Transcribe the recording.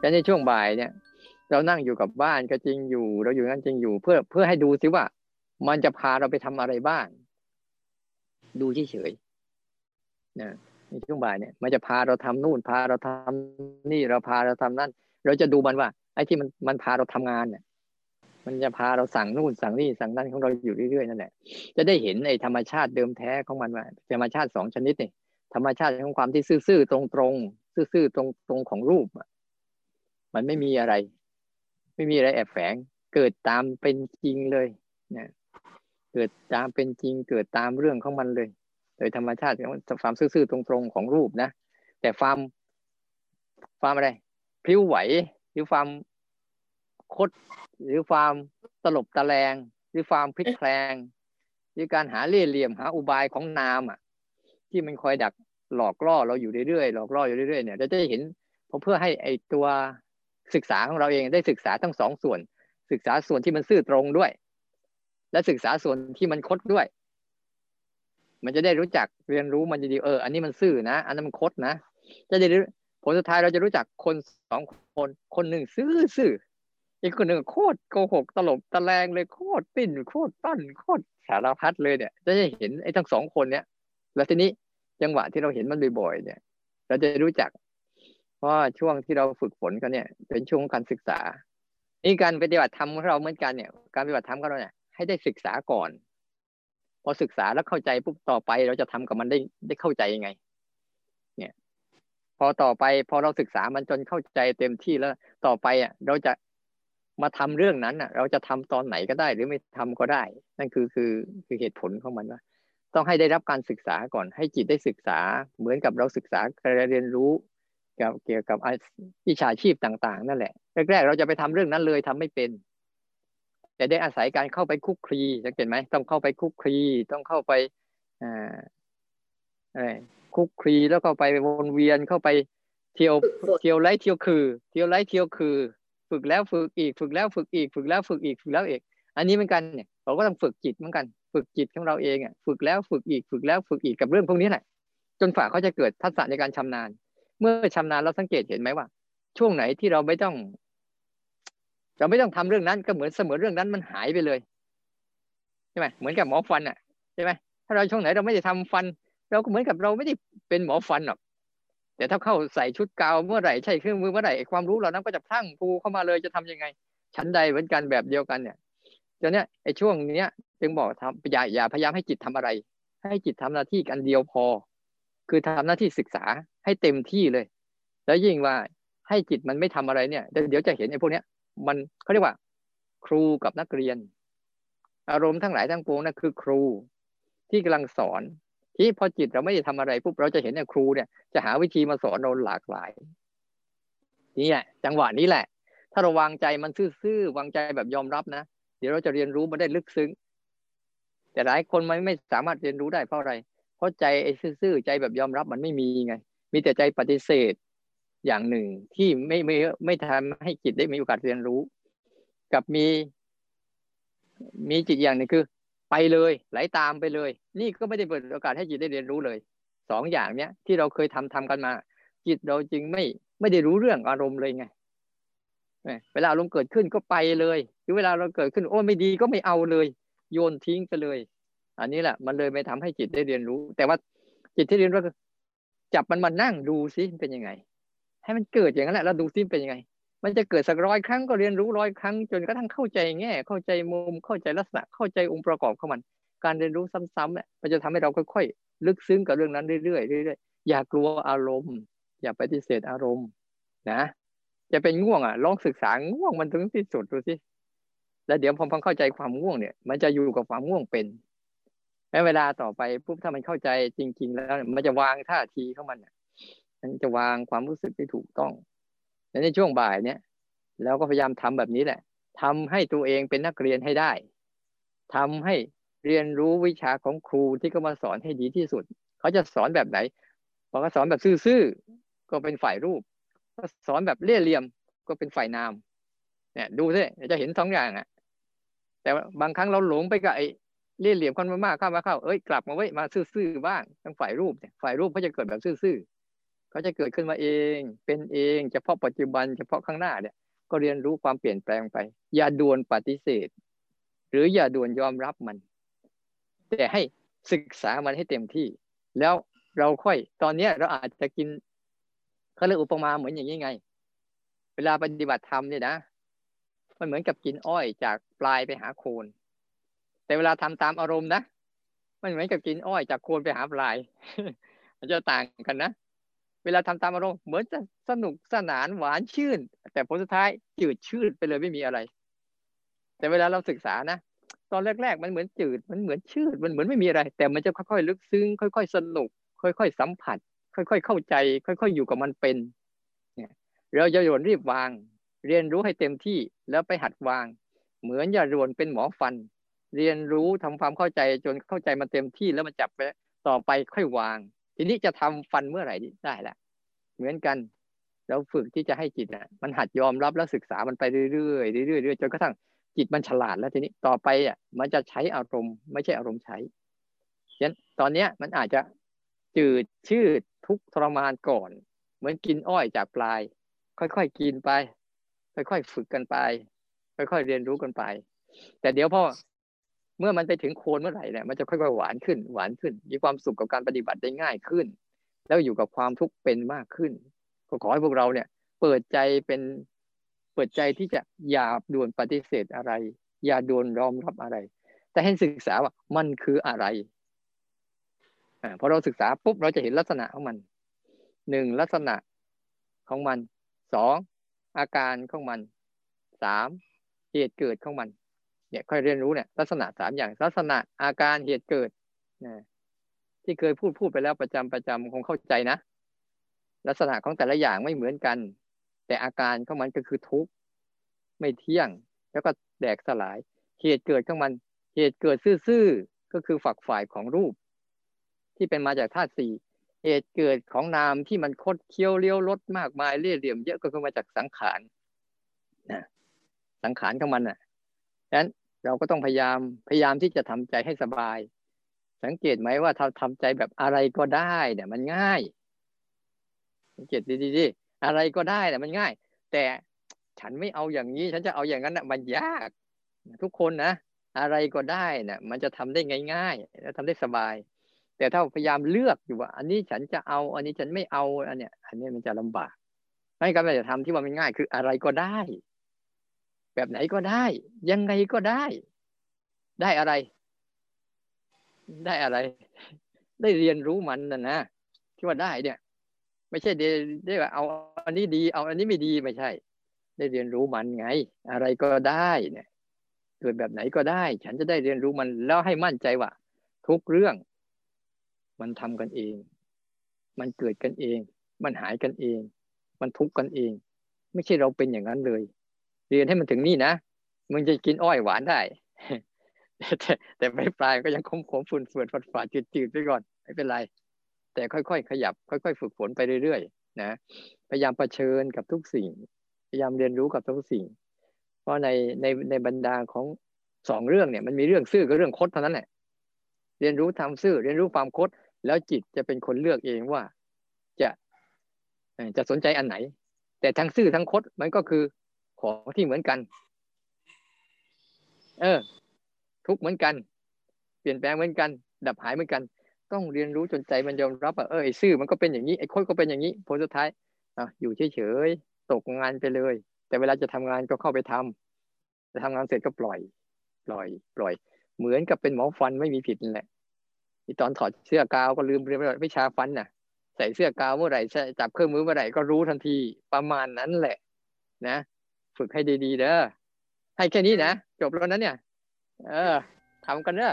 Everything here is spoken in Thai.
แต่ในช่วงบ่ายเนี่ย เรานั่งอยู่กับบ้านก็จริงอยู่ เราอยู่นั่นจริงอยู่ เพื่อเพื่อให้ดูซิว่า มันจะพาเราไปทำอะไรบ้าง ดูเฉยๆนะในช่วงบ่ายเนี่ย มันจะพาเราทำนู่นพาเราทำนี่เราพาเราทำนั่น เราจะดูมันว่า ไอ้ที่มันมันพาเราทำงานเนี่ยมันจะพาเราสั่งนู่นสั่งนี่สั่งนั่นของเราอยู่เรื่อยๆนั่นแหละจะได้เห็นไอ้ธรรมชาติเดิมแท้ของมันว่าธรรมชาติสองชนิดนี่ธรรมชาติของความที่ซื่อๆตรงๆซื่อๆตรงๆของรูป มันไม่มีอะไร ไม่มีอะไรแอบแฝง เกิดตามเป็นจริงเลยนะเกิดตามเป็นจริง เกิดตามเรื่องของมันเลย โดยธรรมชาติของความซื่อๆตรงๆของรูปนะแต่ความความอะไรพลิ้วไหวหรือความคด หรือความตลบตะแลงหรือความพลิกแพลงหรือการหาเล่ห์เหลี่ยมหาอุบายของนามอะ ที่มันคอยดักหลอกล่อเราอยู่เรื่อยๆหลอกล่ออยู่เรื่อยๆเนี่ยเราจะได้เห็นเพื่อให้ไอตัว ศึกษาของเราเองได้ศึกษาทั้งสองส่วน ศึกษาส่วนที่มันซื่อตรงด้วย และศึกษาส่วนที่มันคดด้วย มันจะได้รู้จักเรียนรู้มันจะดีเอออันนี้มันซื่อนะ อันนั้นมันคดนะจะได้ผลสุดท้ายเราจะรู้จักคนสองคนคนหนึ่งซื่อซื่ออีกคนหนึ่งโคตรโกหกตลบตะแลงเลยโคตรปิ้นโคตรปั้นโคตรสารพัดเลยเนี่ยจะได้เห็นไอ้ทั้งสองคนเนี่ยแล้วทีนี้จังหวะที่เราเห็นมันบ่อยๆเนี่ย เราจะรู้จัก เพราะช่วงที่เราฝึกฝนกันเนี่ย เป็นช่วงการศึกษานี่การปฏิบัติธรรมของเราเหมือนกันเนี่ย การปฏิบัติธรรมของเราเนี่ยให้ได้ศึกษาก่อน พอศึกษาแล้วเข้าใจปุ๊บต่อไปเราจะทำกับมันได้ได้เข้าใจยังไง เนี่ย พอต่อไปพอเราศึกษามันจนเข้าใจเต็มที่แล้วต่อไปอะเราจะมาทำเรื่องนั้นอะ เราจะทำตอนไหนก็ได้ หรือไม่ทำก็ได้ นั่นคือคือคือเหตุผลของมันว่าต้องให้ได้รับการศึกษาก่อน ให้จิตได้ศึกษาเหมือนกับเราศึกษาการเรียนรู้ เกี่ยวกับวิชาชีพต่าง ๆ นั่นแหละแรกๆเราจะไปทำเรื่องนั้นเลยทำไม่เป็น แต่ได้อาศัยการเข้าไปคุกคลีสังเกตไหมต้องเข้าไปคุกคลีต้องเข้าไปอะไรคุกคลีแล้วก็ไปวนเวียนเข้าไปเที่ยวเที่ยวไล่เที่ยวคือ เที่ยวไล่เที่ยวคือ ฝึกแล้วฝึกอีกฝึกแล้วฝึกอีก ฝึกแล้วฝึกอีกฝึกแล้วอีก อันนี้เหมือนกันเนี่ยเราก็ต้องฝึกจิตเหมือนกัน ฝึกจิตของเราเองอะฝึกแล้วฝึกอีกฝึกแล้วฝึกอีกกับเรื่องพวกนี้แหละจนฝ่าเขาจะเกิดทักษะในการชำนาญ เมื่อชำนาญเราสังเกตเห็นไหมว่า ช่วงไหนที่เราไม่ต้อง เราไม่ต้องทำเรื่องนั้นก็เหมือนเสมือนเรื่องนั้นมันหายไปเลยใช่ไหมเหมือนกับหมอฟันอะใช่ไหมถ้าเราช่วงไหนเราไม่ได้ทำฟัน เราก็เหมือนกับเราไม่ได้เป็นหมอฟันหรอกแต่ถ้าเข้าใส่ชุดกาวเมื่อไหร่ใช่เครื่องมือเมื่อไหร่ความรู้เหล่านั้นก็จะพลั่งพูเข้ามาเลยจะทำยังไง ชั้นใดเหมือนกันแบบเดียวกันเนี่ยตอนเนี้ยไอ้ช่วงเนี้ยจึงบอกทำอย่าอย่าพยายามให้จิตทำอะไร ให้จิตทำหน้าที่กันเดียวพอ คือทำหน้าที่ศึกษาให้เต็มที่เลย แล้วยิ่งว่าให้จิตมันไม่ทำอะไรเนี่ย เดี๋ยวจะเห็นไอ้พวกเนี้ย มันเขาเรียกว่า ครูกับนักเรียน อารมณ์ทั้งหลายทั้งปวงนั่นคือครูที่กำลังสอน ที่พอจิตเราไม่ได้ทำอะไรปุ๊บเราจะเห็นเนี่ยครูเนี่ยจะหาวิธีมาสอนเราหลากหลายนี่แหละจังหวะนี้แหละ ถ้าเราวางใจมันซื่อๆวางใจแบบยอมรับนะเดี๋ยวเราจะเรียนรู้มาได้ลึกซึ้งแต่หลายคนมันไม่สามารถเรียนรู้ได้เพราะอะไร เพราะใจไอ้ซื่อใจแบบยอมรับมันไม่มีไง มีแต่ใจปฏิเสธอย่างหนึ่งที่ไม่ไม่ไม่ทำให้จิตได้มีโอกาสเรียนรู้ กับมี มีจิตอย่างหนึ่งคือ ไปเลยไหลาตามไปเลย นี่ก็ไม่ได้เปิดโอกาสให้จิตได้เรียนรู้เลยสองอย่างเนี้ยที่เราเคยทำทำกันมา จิตเราจึงไม่ไม่ได้รู้เรื่องอารมณ์เลยไงเวลาอารมณ์เกิดขึ้นก็ไปเลย หรือเวลาเราเกิดขึ้น โอ้ไม่ดีก็ไม่เอาเลย โยนทิ้งไปเลย อันนี้แหละมันเลยไม่ทำให้จิตได้เรียนรู้ แต่ว่าจิตที่เรียนรู้จับมันมานั่งดูซิเป็นยังไง ให้มันเกิดอย่างนั้นแหละแล้วดูซิเป็นยังไง มันจะเกิดสักร้อยครั้งก็เรียนรู้ร้อยครั้ง จนกระทั่งเข้าใจแง่ เข้าใจมุมเข้าใจลักษณะ เข้าใจองค์ประกอบของมัน การเรียนรู้ซ้ำๆเนี่ยมันจะทำให้เราค่อยๆลึกซึ้งกับเรื่องนั้นเรื่อยๆเรื่อยๆอย่ากลัวอารมณ์ อย่าปฏิเสธอารมณ์ นะจะเป็นง่วงอะลองศึกษาง่วงมันถึงที่สุดดูสิแล้วเดี๋ยวพอพังเข้าใจความง่วงเนี่ย มันจะอยู่กับความง่วงเป็น แม้เวลาต่อไปปุ๊บถ้ามันเข้าใจจริง ๆ แล้วมันจะวางท่าทีของมันมันจะวางความรู้สึกที่ถูกต้องในช่วงบ่ายเนี่ยเราก็พยายามทำแบบนี้แหละทำให้ตัวเองเป็นนักเรียนให้ได้ทำให้เรียนรู้วิชาของครูที่เขามาสอนให้ดีที่สุด เขาจะสอนแบบไหนพอเขาสอนแบบซื่อๆก็เป็นฝ่ายรูปก็สอนแบบเลี่ยเหลี่ยมก็เป็นฝ่ายนามเนี่ยดูสิจะเห็นสองอย่างอะแต่บางครั้งเราหลงไปกับไอ้ เลี่ยเหลี่ยมคนมากๆเข้ามาเข้าเอ้ยกลับมาไว้มาซื่อๆบ้างทั้งฝ่ายรูปเนี่ยฝ่ายรูปเขาจะเกิดแบบซื่อๆเขาจะเกิดขึ้นมาเอง เป็นเองเฉพาะปัจจุบันเฉพาะข้างหน้าเนี่ย ก็เรียนรู้ความเปลี่ยนแปลงไป อย่าด่วนปฏิเสธ หรืออย่าด่วนยอมรับมัน แต่ให้ศึกษามันให้เต็มที่ แล้วเราค่อยตอนเนี้ยเราอาจจะกินเขาเรียกอุปมาเหมือนอย่างนี้ไง เวลาปฏิบัติธรรมเนี่ยนะ มันเหมือนกับกินอ้อยจากปลายไปหาโคน แต่เวลาทำตามอารมณ์นะมันเหมือนกับกินอ้อยจากโคนไปหาปลาย มันจะต่างกันนะ เวลาทำตามอารมณ์เหมือนจะสนุกสนานหวานชื่น แต่ผลสุดท้ายจืดชืดไปเลยไม่มีอะไร แต่เวลาเราศึกษานะตอนแรก ๆ มันเหมือนจืด มันเหมือนชืด มันเหมือนไม่มีอะไร แต่มันจะค่อยๆลึกซึ้ง ค่อย ๆ สนุก ค่อย ๆ สัมผัส ค่อย ๆ เข้าใจ ค่อย ๆ อยู่กับมันเป็น เนี่ยเราจะโยนรีบวาง เรียนรู้ให้เต็มที่แล้วไปหัดวาง เหมือนอย่าโยนเป็นหมอฟัน เรียนรู้ทำความเข้าใจจนเข้าใจมันเต็มที่แล้วมันจับไปต่อไปค่อยวาง ทีนี้จะทำฟันเมื่อไหร่ได้ละเหมือนกันเราฝึกที่จะให้จิตอะมันหัดยอมรับแล้วศึกษามันไปเรื่อยๆเรื่อยๆจนกระทั่งจิตมันฉลาดแล้วทีนี้ต่อไปอะมันจะใช้อารมณ์ไม่ใช่อารมณ์ใช้ฉะนั้นตอนเนี้ยมันอาจจะจืดชืดทุกทรมานก่อน เหมือนกินอ้อยจากปลาย ค่อยๆกินไป ค่อยๆฝึกกันไป ค่อยๆเรียนรู้กันไป แต่เดี๋ยวพอ เมื่อมันไปถึงโคนเมื่อไหร่เนี่ยมันจะค่อยๆหวานขึ้น หวานขึ้น มีความสุขกับการปฏิบัติได้ง่ายขึ้น แล้วอยู่กับความทุกข์เป็นมากขึ้นก็ขอให้พวกเราเนี่ย เปิดใจเป็นเปิดใจที่จะอย่าด่วนปฏิเสธอะไร อย่าด่วนยอมรับอะไร แต่ให้ศึกษาว่ามันคืออะไรอพอเราศึกษาปุ๊บเราจะเห็นลักษณะของมันหนึ่งลักษณะของมันสองอาการของมันสามเหตุเกิดของมัน เนี่ยค่อยเรียนรู้เนี่ยลักษณะสามอย่างลักษณะอาการเหตุเกิดนะที่เคยพูดพูดไปแล้วประจำประจำคงเข้าใจนะ ลักษณะของแต่ละอย่างไม่เหมือนกัน แต่อาการของมันก็คือทุกข์ไม่เที่ยง แล้วก็แดกสลาย เหตุเกิดของมันเหตุเกิดซื่อๆก็คือฝักฝ่ายของรูป ที่เป็นมาจากธาตุสี่เหตุเกิดของนามที่มันคดเคี้ยวเลี้ยวลดมากมายเรี่ยเหลี่ยมเยอะก็คือมาจากสังขารนะสังขารของมันอะดังนั้น เราก็ต้องพยายามพยายามที่จะทำใจให้สบาย สังเกตไหมว่าถ้าทำใจแบบอะไรก็ได้เนี่ยมันง่าย สังเกตดีๆอะไรก็ได้เนี่ยมันง่าย แต่ฉันไม่เอาอย่างนี้ ฉันจะเอาอย่างนั้นน่ะมันยาก ทุกคนนะอะไรก็ได้น่ะ มันจะทำได้ง่ายๆแล้วทำได้สบาย แต่ถ้าพยายามเลือกอยู่ว่า อันนี้ฉันจะเอา อันนี้ฉันไม่เอา อันเนี้ย อันนี้มันจะลำบากไม่การจะทำที่ว่ามันง่าย คืออะไรก็ได้ แบบไหนก็ได้ ยังไงก็ได้ ได้อะไร ได้อะไร ได้เรียนรู้มันนะนะที่ว่าได้เนี่ย ไม่ใช่ได้ได้ว่าเอาอันนี้ดี เอาอันนี้ไม่ดีไม่ใช่ ได้เรียนรู้มันไง อะไรก็ได้เนี่ยเกิดแบบไหนก็ได้ ฉันจะได้เรียนรู้มันแล้วให้มั่นใจว่า ทุกเรื่อง มันทำกันเอง มันเกิดกันเอง มันหายกันเอง มันทุกข์กันเอง ไม่ใช่เราเป็นอย่างนั้นเลย เรียนให้มันถึงนี่นะมึงจะกินอ้อยหวานได้ แต่แต่ไม่ปลายก็ยังคมขมฝุ่นเฟื่อนฝาดฝาดจืดจืดไปก่อนไม่เป็นไร แต่ค่อยๆขยับ ค่อย ๆ ฝึกฝนไปเรื่อยๆนะพยายามประชิญกับทุกสิ่ง พยายามเรียนรู้กับทุกสิ่ง เพราะในในในบรรดาของสองเรื่องเนี่ยมันมีเรื่องซื่อกับเรื่องคดเท่านั้นแหละเรียนรู้ทำซื่อ เรียนรู้ความคดแล้วจิตจะเป็นคนเลือกเองว่าจะจะสนใจอันไหน แต่ทั้งซื่อทั้งคดมันก็คือ ของที่เหมือนกัน เออ ทุกเหมือนกัน เปลี่ยนแปลงเหมือนกัน ดับหายเหมือนกัน ต้องเรียนรู้จนใจมันยอมรับว่าเออไอ้ซื่อมันก็เป็นอย่างนี้ไอ้โคตรก็เป็นอย่างนี้ผลสุดท้ายอะอยู่เฉยๆตกงานไปเลย แต่เวลาจะทำงานก็เข้าไปทำจะทำงานเสร็จก็ปล่อย ปล่อย ปล่อย เหมือนกับเป็นหมอฟันไม่มีผิดนั่นแหละที่ตอนถอดเสื้อกาวก็ลืมเรียนวิชาฟันน่ะ ใส่เสื้อกาวเมื่อไหร่จับเครื่องมือเมื่อไหร่ก็รู้ทันทีประมาณนั้นแหละ นะ ฝึกให้ดีๆเด้อให้แค่นี้นะ จบแล้วนั้นเนี่ย เออทำกันเด้อ